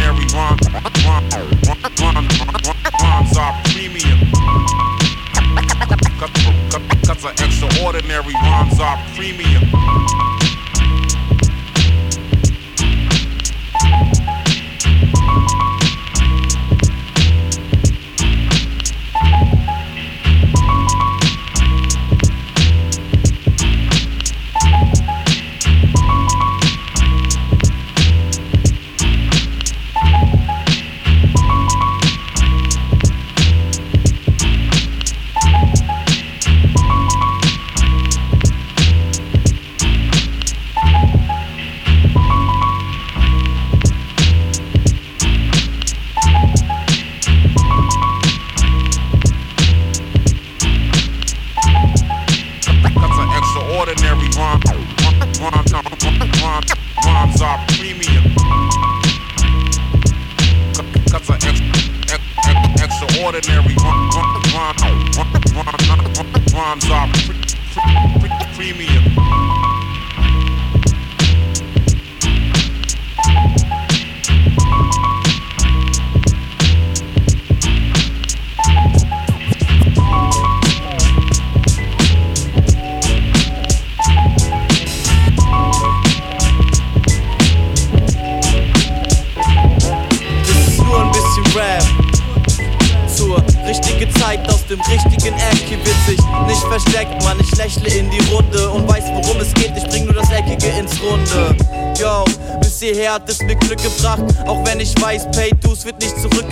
rhymes, rhymes, rhymes are premium. Cuts are extraordinary. Rhymes are premium.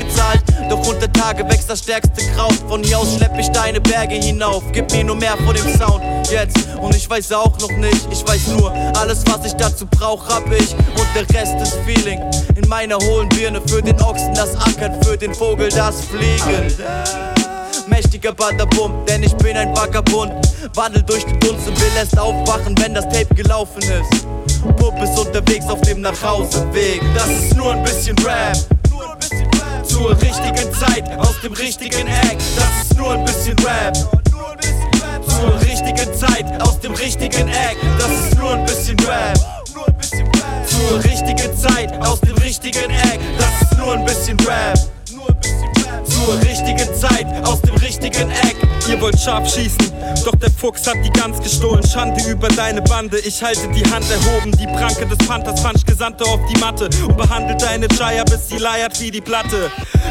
Zurückgezahlt. Doch unter Tage wächst das stärkste Kraut. Von hier aus schlepp ich deine Berge hinauf. Gib mir nur mehr von dem Sound jetzt. Und ich weiß auch noch nicht, ich weiß nur, alles was ich dazu brauch, hab ich. Und der Rest ist Feeling. In meiner hohlen Birne für den Ochsen das Ackern, für den Vogel das Fliegen. Mächtiger Badabum, denn ich bin ein Vagabund. Wandel durch die Dunst und will erst aufwachen, wenn das Tape gelaufen ist. Bub ist unterwegs auf dem Nachhauseweg. Das ist nur ein bisschen Rap. Zur richtigen Zeit, aus dem richtigen Eck. Das ist nur ein bisschen Rap. Zur richtigen Zeit, aus dem richtigen Eck. Das ist nur ein bisschen Rap. Zur richtigen Zeit, aus dem richtigen Eck. Das ist nur ein bisschen Rap. Zur richtigen Zeit, aus dem richtigen Eck. Ihr wollt scharf schießen, doch der Fuchs hat die Gans gestohlen. Schande über deine Bande, ich halte die Hand erhoben. Die Pranke des Panthers punch Gesandte auf die Matte und behandelt deine Jaya, bis sie leiert wie die Platte.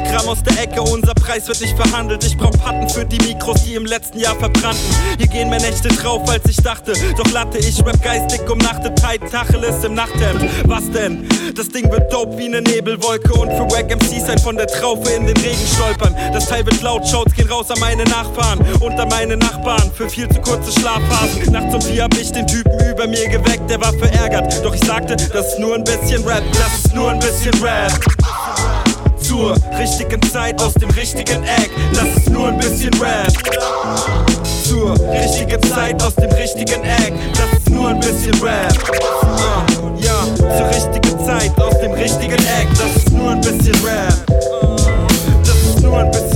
Gramm aus der Ecke, unser Preis wird nicht verhandelt. Ich brauch Patten für die Mikros, die im letzten Jahr verbrannten. Hier gehen mehr Nächte drauf, als ich dachte. Doch Latte, ich rap geistig umnachtet, tight, Tacheles im Nachthemd. Was denn? Das Ding wird dope wie ne Nebelwolke und für Wack MCs sein von der Traufe in den Regen stolpern. Das Teil wird laut, Shouts gehen raus an meine Nachfahren und an meine Nachbarn für viel zu kurze Schlafphasen. Nachts um vier hab ich den Typen über mir geweckt, der war verärgert. Doch ich sagte, das ist nur ein bisschen Rap, das ist nur ein bisschen Rap. Zur richtigen Zeit aus dem richtigen Eck, das ist nur ein bisschen Rap. Zur richtigen Zeit aus dem richtigen Eck, das ist nur ein bisschen Rap. Uh, ja, zur richtigen Zeit aus dem richtigen Eck, das ist nur ein bisschen Rap. Das ist nur ein bisschen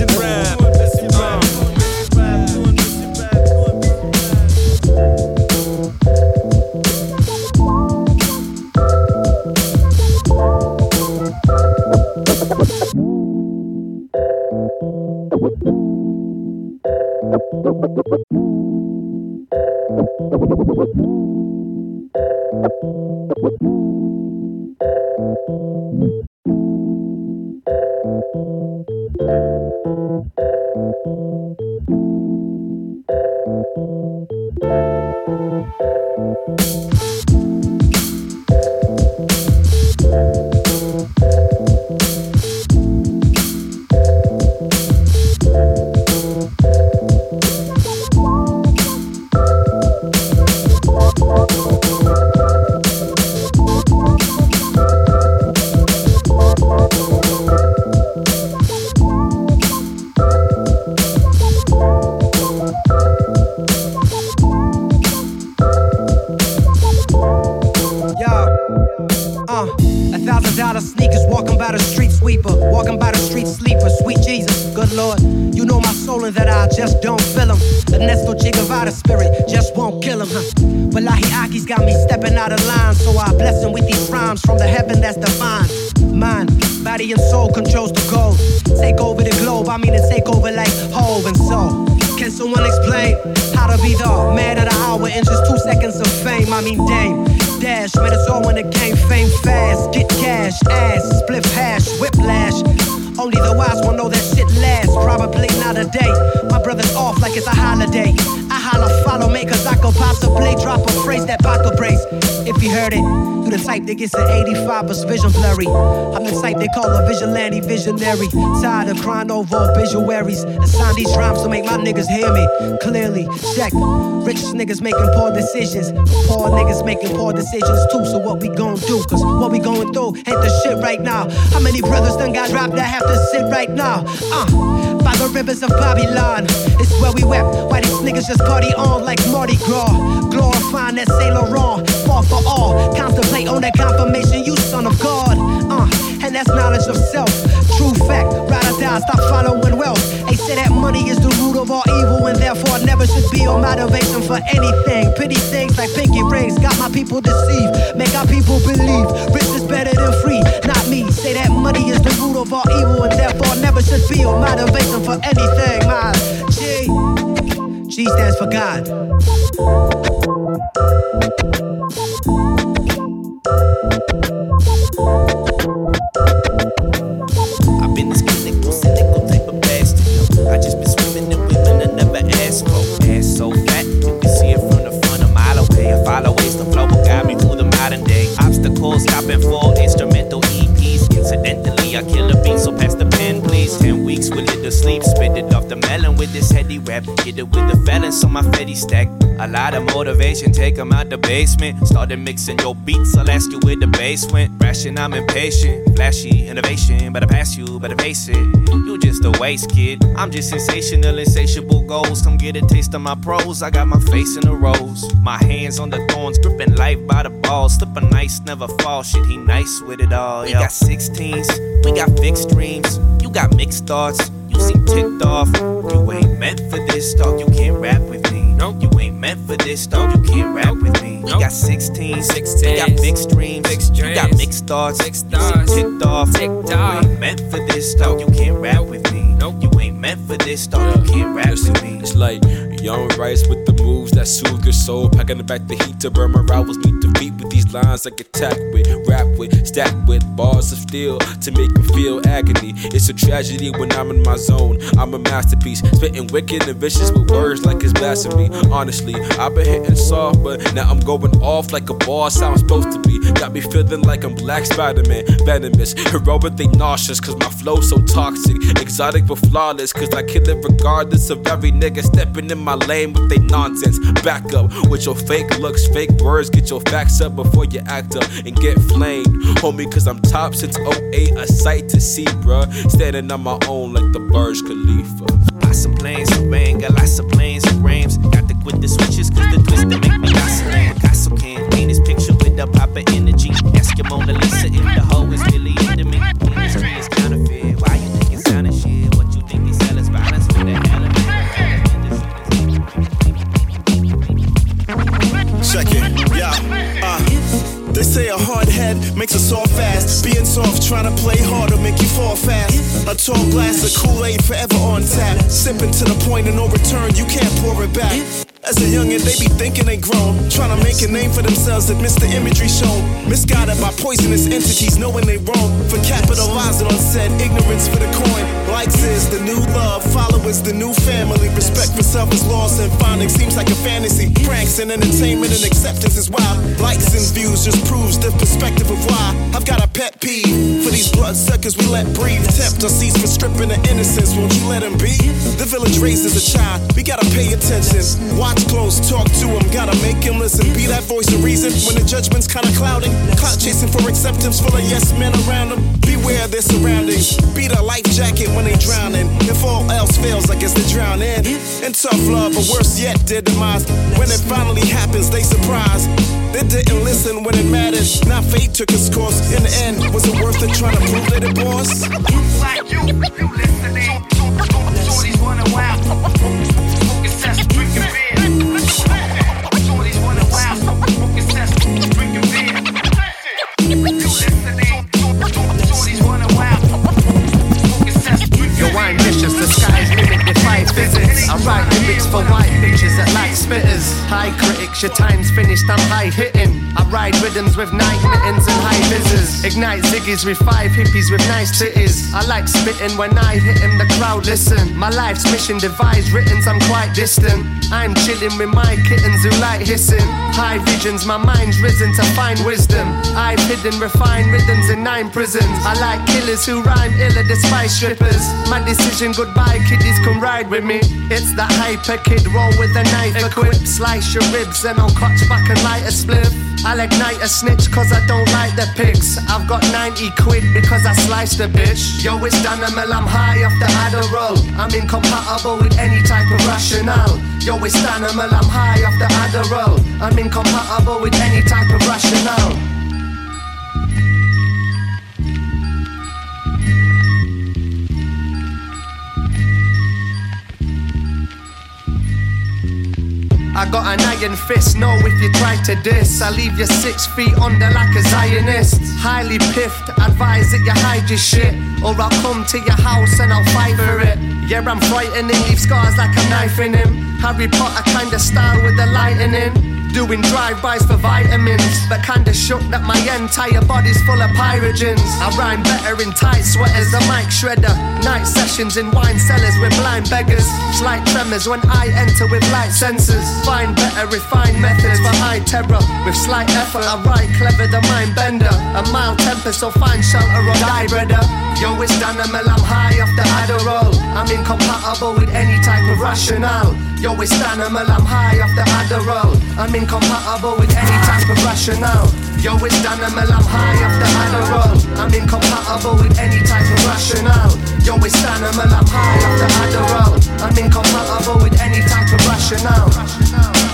got me stepping out of line, so I bless him with these rhymes from the heaven that's divine. Mind, Body and soul controls the goal. Take over the globe, I mean to take over like Hove and so. Can someone explain how to be the man of the hour in just two seconds of fame? I mean, dame. Dash, man, it's all in the game. Fame fast, get cash, ass, split hash, whiplash. Only the wise will know that shit lasts. Probably not a day. My brother's off like it's a holiday. I holla, follow me, cause I go pop could possibly drop a phrase that Baca brace. If you heard it, you the type that gets an 85 but vision blurry. I'm the type they call a vigilante visionary. Tired of crying over obituaries. Assign these rhymes to make my niggas hear me clearly. Check. Rich niggas making poor decisions. Poor niggas making poor decisions too. So what we gon' do? Cause what we going through ain't the shit right now. How many brothers done got dropped that have to sit right now? Uh, the rivers of Babylon. It's where we wept. Why these niggas just party on like Mardi Gras? Glorifying that Saint Laurent. Fall for all. Contemplate on that confirmation, you son of God. Uh, and that's knowledge of self. True fact. Ride or die, stop following wealth. They say that money is the root of all evil, and therefore never should be your motivation for anything. Pity things like pinky rings got my people deceived. Make our people believe rich is better than free. Not me. Say that money is the root of all evil, and therefore never should be your motivation for anything. My G. G stands for God. It with the felons on my fetty stack. A lot of motivation, take 'em out the basement. Started mixing your beats, I'll ask you where the bass went. Ration, I'm impatient. Flashy innovation, better pass you, better face it. You just a waste, kid. I'm just sensational, insatiable goals. Come get a taste of my pros. I got my face in the rose. My hands on the thorns, gripping life by the balls. Slipping nice, never fall. Shit, he nice with it all. We got 16s, we got fixed dreams. You got mixed thoughts, you seem ticked off. This, dog. You can't rap with me. No, you ain't meant for this, dog. You can't rap with me. We got 16s, we got fixed dreams. You got mixed thoughts, you seem ticked off. You ain't meant for this, dog. You can't rap with me. No, you ain't meant for this, dog. You can't rap with me. It's like young rice with the moves that soothe your soul. Packing the back the heat to burn my rivals. Need to beat with these lines I get attack with, rap with, stack with bars of steel to make me feel agony. It's a tragedy when I'm in my zone. I'm a masterpiece, spitting wicked and vicious with words like it's blasphemy. Honestly, I've been hitting soft, but now I'm going off like a boss. I'm supposed to be. Got me feeling like I'm Black Spider-Man, venomous, heroically nauseous, cause my flow so toxic, exotic but flawless, cause I kill it regardless of every nigga stepping in my lane with they nonsense. Back up with your fake looks, fake words, get your facts up before you act up and get flamed. Homie, cause I'm top since 08, a sight to see, bruh. Standing on my own like the Burj Khalifa. Got some planes, rain, got lots of planes, some rams. Got to quit the switches, cause the twist that make me gasoline. A name for themselves that miss the imagery shown. Misguided by poisonous entities, knowing they wrong. For capitalizing on said ignorance for the coin. Likes is the new love, followers the new family. Respect for self is lost and finding seems like a fantasy. Pranks and entertainment and acceptance is wild. Likes and views just proves the perspective of why. I've got a pet peeve for these bloodsuckers we let breathe. Tempt or cease for stripping the innocence. Won't you let them be? The village raises a child. We gotta pay attention. Watch close, talk to him. Gotta make him listen. Be that voice of reason when the judgment's kinda clouding. Clout chasing for acceptance full of yes men around them. Beware their surroundings. Be the life jacket when they drowning. If all else fails, I guess they drown in. In tough love, or worse yet, their demise. When it finally happens, they surprise. They didn't listen when it mattered. Now fate took its course. In the end, was it worth it trying to prove that it was? like you, you listening. Shorties running wild. Right lyrics for life high critics, your time's finished, I'm high hitting. I ride rhythms with night mittens and high visors. Ignite ziggies with five hippies with nice titties. I like spitting when I hit him, the crowd listen. My life's mission devised, writtens, I'm quite distant. I'm chilling with my kittens who like hissing. High visions, my mind's risen to find wisdom. I've hidden refined rhythms in nine prisons. I like killers who rhyme iller despite strippers. My decision, goodbye, kiddies, come ride with me. It's the hyper kid, roll with a knife equipped. Slice your ribs and I'll clutch back and light a spliff. I'll ignite a snitch cause I don't like the pigs. I've got 90 quid because I sliced a bitch. Yo, it's Danimal, I'm high off the Adderall. I'm incompatible with any type of rationale. Yo, it's Danimal, I'm high off the Adderall. I'm incompatible with any type of rationale. I got an iron fist, no if you try to diss. I leave you six feet under like a Zionist. Highly piffed, advise that you hide your shit Or I'll come to your house and I'll fight for it. Yeah, I'm frightening, leave scars like a knife in him. Harry Potter kinda style with the lightning Doing drive-bys for vitamins But kinda shook that my entire body's full of pyrogens. I rhyme better in tight sweaters, a mic shredder Night sessions in wine cellars with blind beggars. Slight tremors when I enter with light sensors. Find better refined methods for high terror. With slight effort I write clever the mind bender. A mild temper so find shelter or die brother. Yo it's Danimal, I'm high off the Adderall. I'm incompatible with any type of rationale. Yo it's Danimal, I'm high off the Adderall. I'm incompatible with any type of rationale. Yo it's Danimal, I'm high off the Adderall I'm incompatible with any type of rationale. Yo it's Danimal, I'm high off the Adderall I'm incompatible with any type of rationale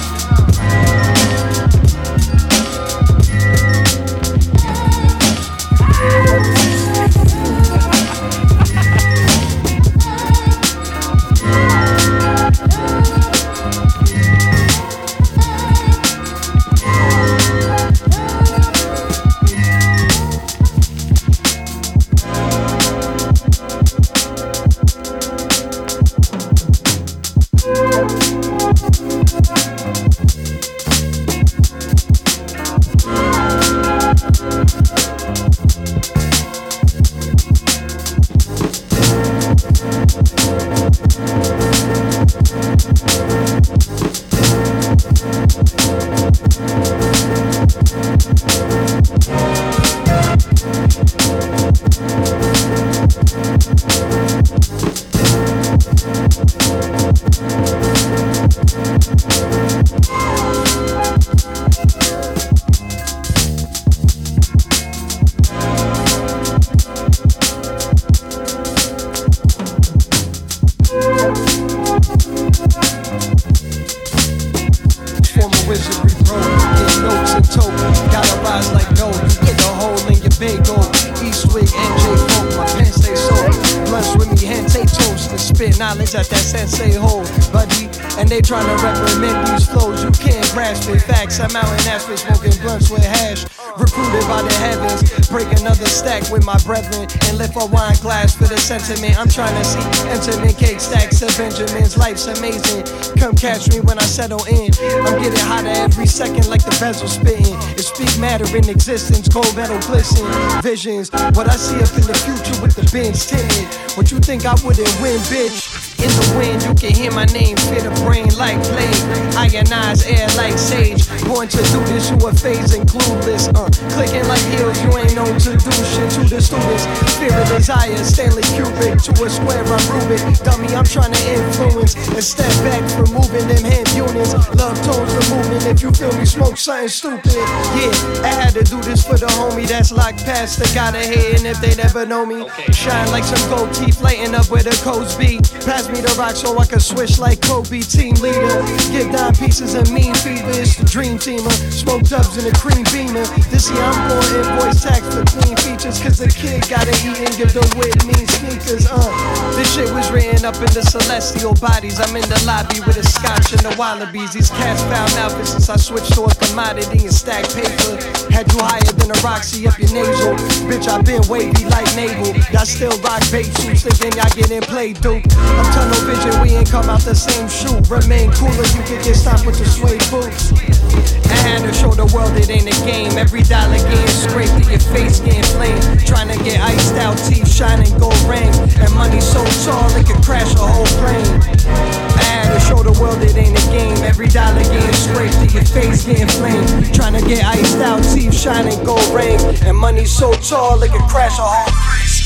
Facts, I'm out in Ashford smoking blunts with hash. Recruited by the heavens, break another stack with my brethren and lift a wine glass for the sentiment. I'm trying to see intimate cake stacks of Benjamins. Life's amazing. Come catch me when I settle in. I'm getting hotter every second like the bezel spitting. It speak matter in existence, gold metal glisten. Visions, what I see up in the future with the bins tinted. What you think I wouldn't win, bitch? In the wind, you can hear my name, fit a brain like plague. Ionize air like sage. Born to do this, you a phase and clueless. Uh, clicking like heels, you ain't known to do shit to the students. Fear of desire, Stanley Kubrick to a square, I'm Rubik. Dummy, I'm trying to influence and step back from moving them hand units. Love tones the movement. If you feel me, smoke something stupid. Yeah, I had to do this for the homie that's locked past the got a head. And if they never know me, shine like some gold teeth, lighting up where the codes be. Pass me the rock so I can switch like Kobe, team leader. Give down pieces of mean fever, it's the dream teamer. Smoke dubs in a cream beamer. This year I'm going invoice tax for clean features. Cause the kid gotta eat and give the whip mean sneakers. Uh, this shit was written up in the celestial bodies. I'm in the lobby with a scotch and the wallabies. These cats found out since I switched to a commodity and stacked paper. Had you higher than a Roxy up your nasal. Bitch, I been wavy like navel. Y'all still rock bait suits, thinking y'all getting played, dude. I'm tunnel vision, we ain't come out the same shoe. Remain cooler, you can get stopped with the suede boots. I had to show the world it ain't a game. Every dollar getting scraped to your face getting flamed. Trying to get iced out, teeth shining, gold rings. And money so tall it could crash a whole plane. I had to show the world it ain't a game. Every dollar getting scraped to your face getting flamed. Trying to get iced out, teeth shining, gold ring. And money so tall it could crash a whole plane.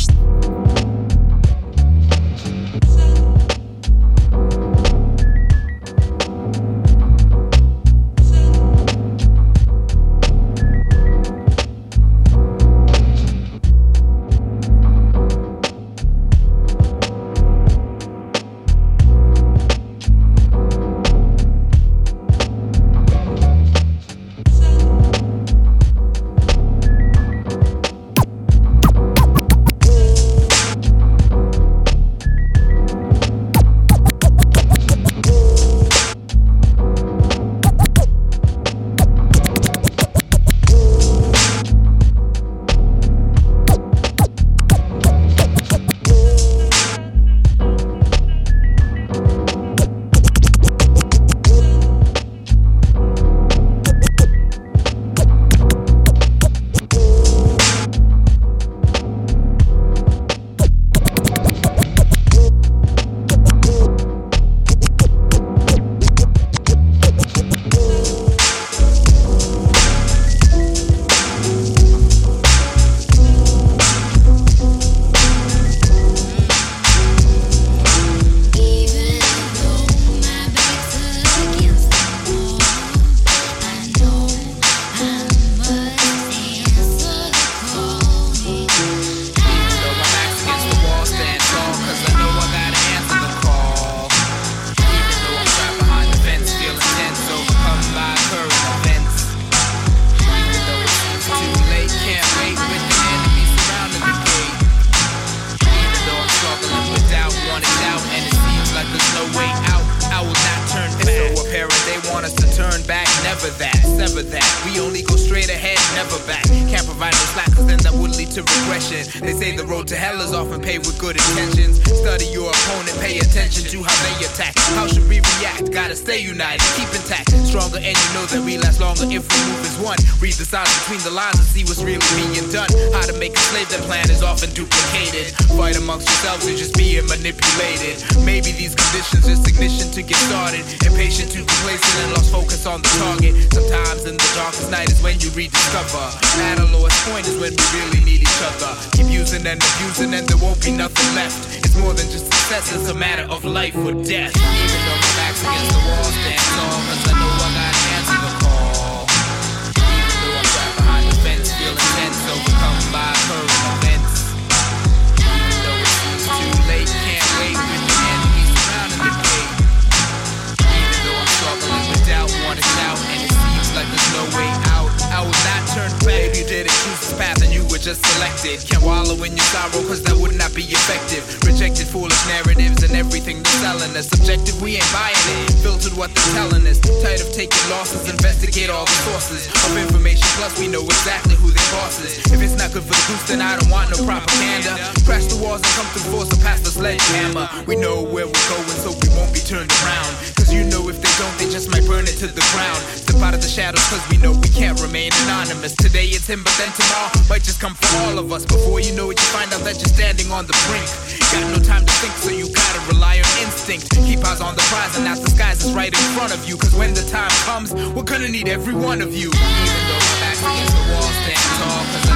Between the lines and see what's really being done. How to make a slave, that plan is often duplicated. Fight amongst yourselves, you're just being manipulated. Maybe these conditions just ignition to get started. Impatient to complacent and lost focus on the target. Sometimes in the darkest night is when you rediscover. At a lowest point is when we really need each other. Keep using and abusing and there won't be nothing left. It's more than just success, it's a matter of life or death. Even though my back's against the wall, stand tall, just selected. Can't wallow in your sorrow, cause that would not be effective. Rejected foolish narratives and everything they're selling us. Subjective, we ain't buying it. Filtered what they're telling us. Tired of taking losses, investigate all the sources of information. Plus, we know exactly who their boss is. If it's not good for the goose, then I don't want no propaganda. Crash the walls and come through force and pass the sledgehammer. We know where we're going, so we won't be turned around. Cause you know if they don't, they just might burn it to the ground. Step out of the shadows, cause we know we can't remain anonymous. Today it's him, but then tomorrow might just come for all of us. Before you know it, you find out that you're standing on the brink. Got no time to think, so you gotta rely on instinct. Keep eyes on the prize, and not the skies is right in front of you. Cause when the time comes, we're gonna need every one of you. Even though back's against the wall, stand tall, cause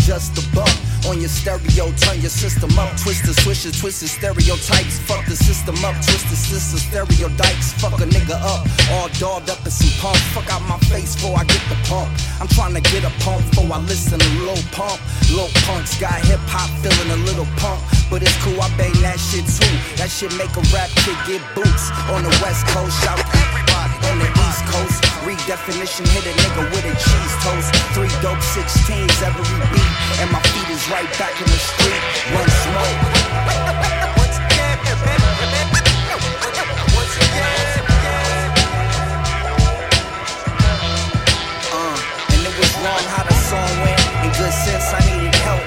unjust a bump on your stereo. Turn your system up, twist the swishes, twisted stereotypes. Fuck the system up, twist the system stereotypes. Fuck a nigga up, all dolled up in some pump. Fuck out my face before I get the pump. I'm trying to get a pump before I listen to low pump. Low punks got hip hop feeling a little pump. But it's cool, I bang that shit too. That shit make a rap kid get boots. On the west coast, shout everybody. On the east coast, redefinition hit a nigga with a cheese toast. Three dope 16s every beat. And my feet is right back in the street. Run smoke. Uh, and it was wrong how the song went. In good sense, I needed help.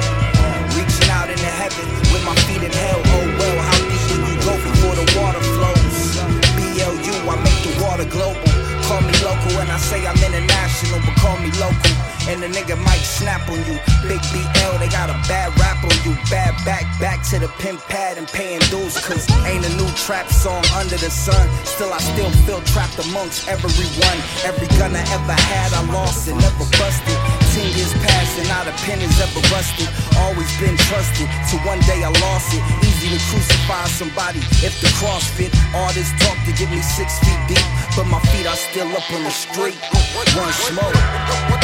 Reaching out into heaven with my feet in hell. Oh well, how deep you go before the water flows? BLU, I make the water global. Call me local and I say I'm international, but call me local. And the nigga might snap on you. Big BL, they got a bad rap on you. Bad back, back to the pimp pad and paying dues. Cause ain't a new trap song under the sun. Still, I still feel trapped amongst everyone. Every gun I ever had, I lost and never busted. Ten years passed and not a pen is ever rusted. Always been trusted, till one day I lost it. Easy to crucify somebody if the cross fit. All this talk to get me six feet deep, but my feet are still up on the street. One smoke.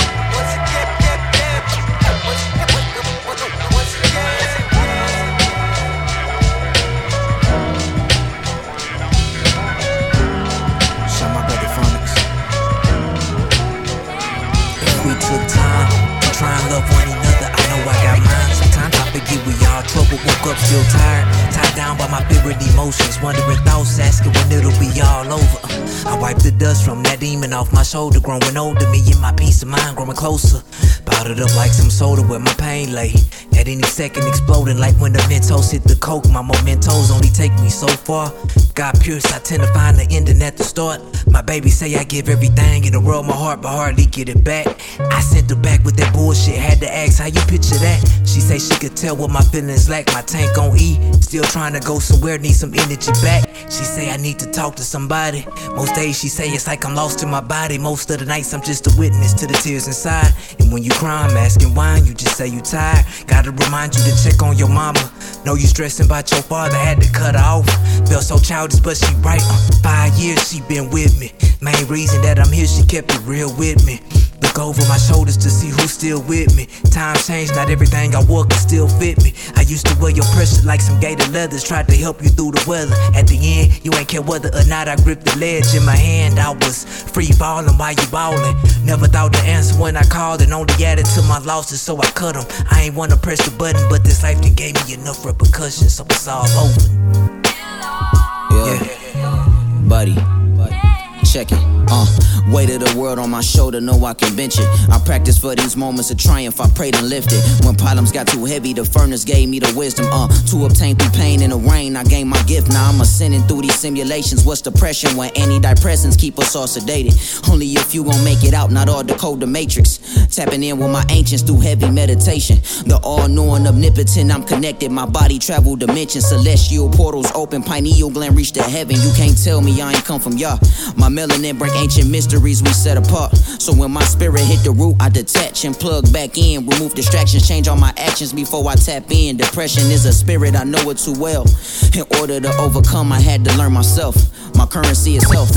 Forget we all trouble. Woke up still tired, tied down by my favorite emotions. Wondering thoughts, asking when it'll be all over. Uh, I wipe the dust from that demon off my shoulder. Growing older, me and my peace of mind growing closer. Bottled up like some soda where my pain lay. At any second exploding like when the Mentos hit the coke. My mementos only take me so far. God pierced, I tend to find the ending at the start. My baby say I give everything in the world, my heart, but hardly get it back. I sent her back with that bullshit, had to ask how you picture that. She say she could tell what my feelings lack. My tank on E, still trying to go somewhere, need some energy back. She say I need to talk to somebody. Most days she say it's like I'm lost in my body. Most of the nights I'm just a witness to the tears inside. And when you cry, I'm asking why, you just say you tired. Gotta remind you to check on your mama. Know you stressing about your father, had to cut her off. Felt so childish, but she right. Uh, five years she been with me. Main reason that I'm here, she kept it real with me. Over my shoulders to see who's still with me. Time changed, not everything I wore can still fit me. I used to wear your pressure like some gator leathers, tried to help you through the weather. At the end, you ain't care whether or not I gripped the ledge in my hand. I was free falling while you ballin'. Never thought to answer when I called and only added to my losses, so I cut 'em. I ain't wanna press the button, but this life done gave me enough repercussions, so it's all over. Yeah. Buddy. Check it. Uh, weight of the world on my shoulder, know I can bench it. I practice for these moments of triumph, I prayed and lifted. When problems got too heavy, the furnace gave me the wisdom. Uh, to obtain through pain in the rain, I gained my gift. Now I'm ascending through these simulations. What's depression when antidepressants keep us all sedated? Only if you gon' make it out, not all decode the matrix. Tapping in with my ancients through heavy meditation. The all knowing omnipotent, I'm connected. My body travel dimensions, celestial portals open, pineal gland reach to heaven. You can't tell me I ain't come from y'all. My melanin break ancient mysteries we set apart. So when my spirit hit the root, I detach and plug back in. Remove distractions, change all my actions before I tap in. Depression is a spirit, I know it too well. In order to overcome, I had to learn myself. My currency is health.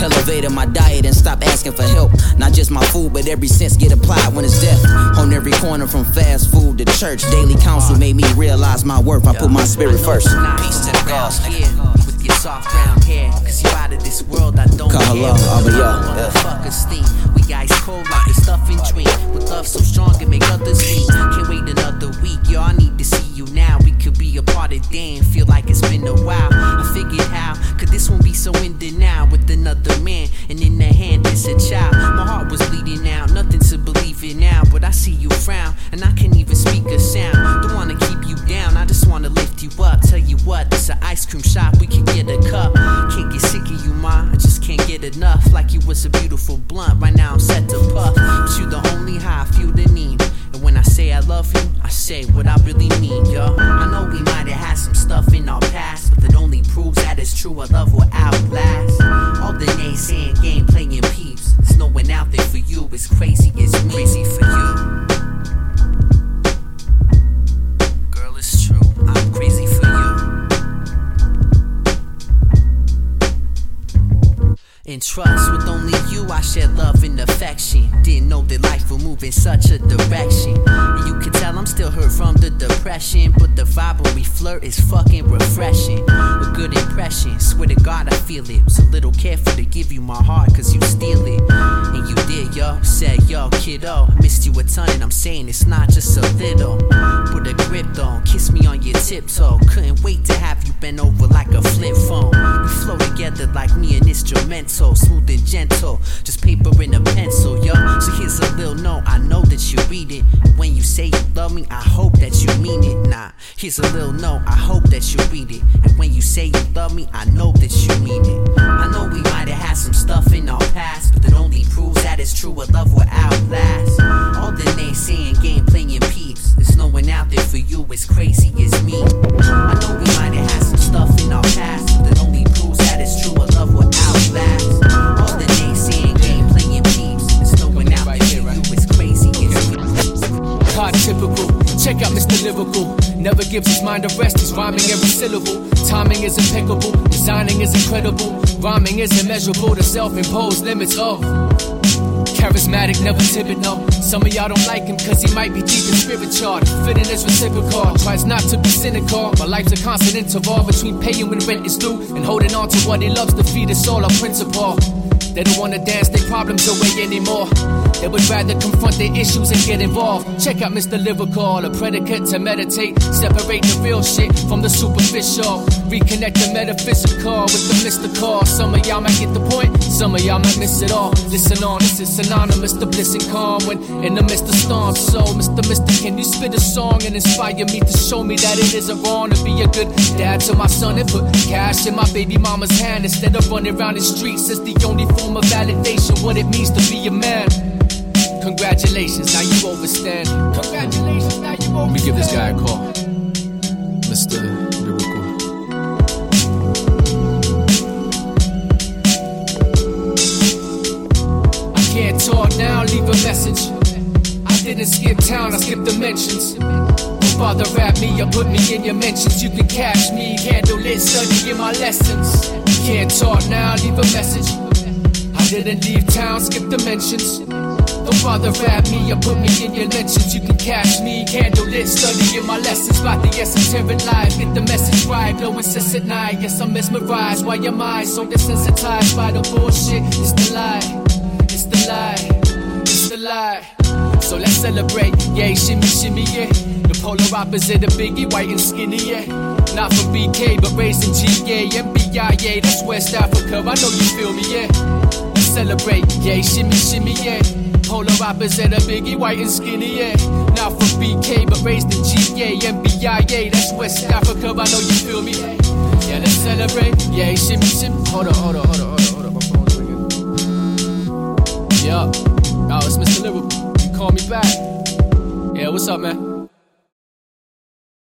Elevated my diet and stop asking for help. Not just my food, but every sense get applied when it's death. On every corner from fast food to church, daily counsel made me realize my worth. I put my spirit first. Peace to the gods. Soft brown hair, cause you out of this world, I don't Kahala, care. Abba, yeah. Motherfuckers steam. We ice cold like the stuff in dream. With love so strong it make others weak. Can't wait another week, yo. I need to see you now. We could be a part of damn. Feel like it's been a while. I figured how could this one be so ended now with another man and in the hand it's a child. My heart was bleeding out, nothing to believe in now, but I see you frown and I can't even speak a sound. Don't wanna keep you down, I just wanna lift you up. Tell you what, it's an ice cream shop, we can get a cup. Can't get sick of you, ma. I just can't get enough. Like you was a beautiful blunt. Right now I'm set to puff, but you the only high I feel the need. And when I say I love you, say what I really mean, yo. I know we might have had some stuff in our past, but that only proves that it's true. Our love will outlast. All the naysaying game playing peeps. There's no one out there for you. It's crazy, it's me. Crazy for you. Trust. With only you, I share love and affection. Didn't know that life would move in such a direction. You can tell I'm still hurt from the depression. But the vibe when we flirt is fucking refreshing. A good impression, swear to God, I feel it. Was a little careful to give you my heart, cause you steal it. And you did, yo. Said, yo, kiddo. I missed you a ton, and I'm saying it's not just a little. Put a grip on, kiss me on your tiptoe. Couldn't wait to have you bend over like a flip phone. We flow together like me and instrumental, smooth and gentle. Just paper and a pencil, yo. So here's a little note, I know that you read it. When you say you love me, I hope here's a little note, I hope that you read it. And when you say you love me, I know that you mean it. I know we might have had some stuff in our past, but it only proves that it's true. A love will outlast all the naysaying, game playing peeps. There's no one out there for you as crazy as me. Never gives his mind a rest. He's rhyming every syllable. Timing is impeccable. Designing is incredible. Rhyming is immeasurable. The self-imposed limits of. Charismatic, never timid, no. Some of y'all don't like him cause he might be deep in spiritual. Fitting is reciprocal. Tries not to be cynical. My life's a constant interval between paying when rent is due and holding on to what he loves to feed his soul, a principle. They don't wanna dance their problems away anymore. They would rather confront their issues and get involved. Check out Mr. Lyrical, a predicate to meditate. Separate the real shit from the superficial. Reconnect the metaphysical with the mystical. Some of y'all might get the point, some of y'all might miss it all. Listen on, this is synonymous to bliss and calm when in the midst of storms. So, Mr. Mister, can you spit a song and inspire me to show me that it isn't wrong to be a good dad to my son and put cash in my baby mama's hand instead of running around the streets? It's the only form of validation what it means to be a man. Congratulations, now you overstand. Congratulations, now you overstand. Let me give this guy a call. Mr. Lyrical. I can't talk now, leave a message. I didn't skip town, I skipped dimensions. Don't bother rap me or put me in your mentions. You can catch me, candlelit studying my lessons. I can't talk now, leave a message. I didn't leave town, skip dimensions. Don't bother rap me or put me in your mentions. You can catch me, candlelit studying my lessons. About the esoteric life, get the message right. No incessant night, yes, I'm mesmerized. Why am I so desensitized by the bullshit? It's the lie, it's the lie, it's the lie. So let's celebrate, yeah, shimmy, shimmy, yeah. The polar opposite of Biggie, white and skinny, yeah. Not for BK, but raising Gambia, yeah. That's West Africa, I know you feel me, yeah. Let's celebrate, yeah, shimmy, shimmy, yeah. Polar opposite of Biggie, white and skinny, yeah. Not from BK, but raised in Gambia, yeah. That's West Africa, I know you feel me. Yeah, let's celebrate, yeah, shimmy, shimmy. Hold on, hold on, hold on, hold on, hold on, my phone's ringing. Yeah, oh, it's Mr. Liverpool. You call me back. Yeah, what's up, man?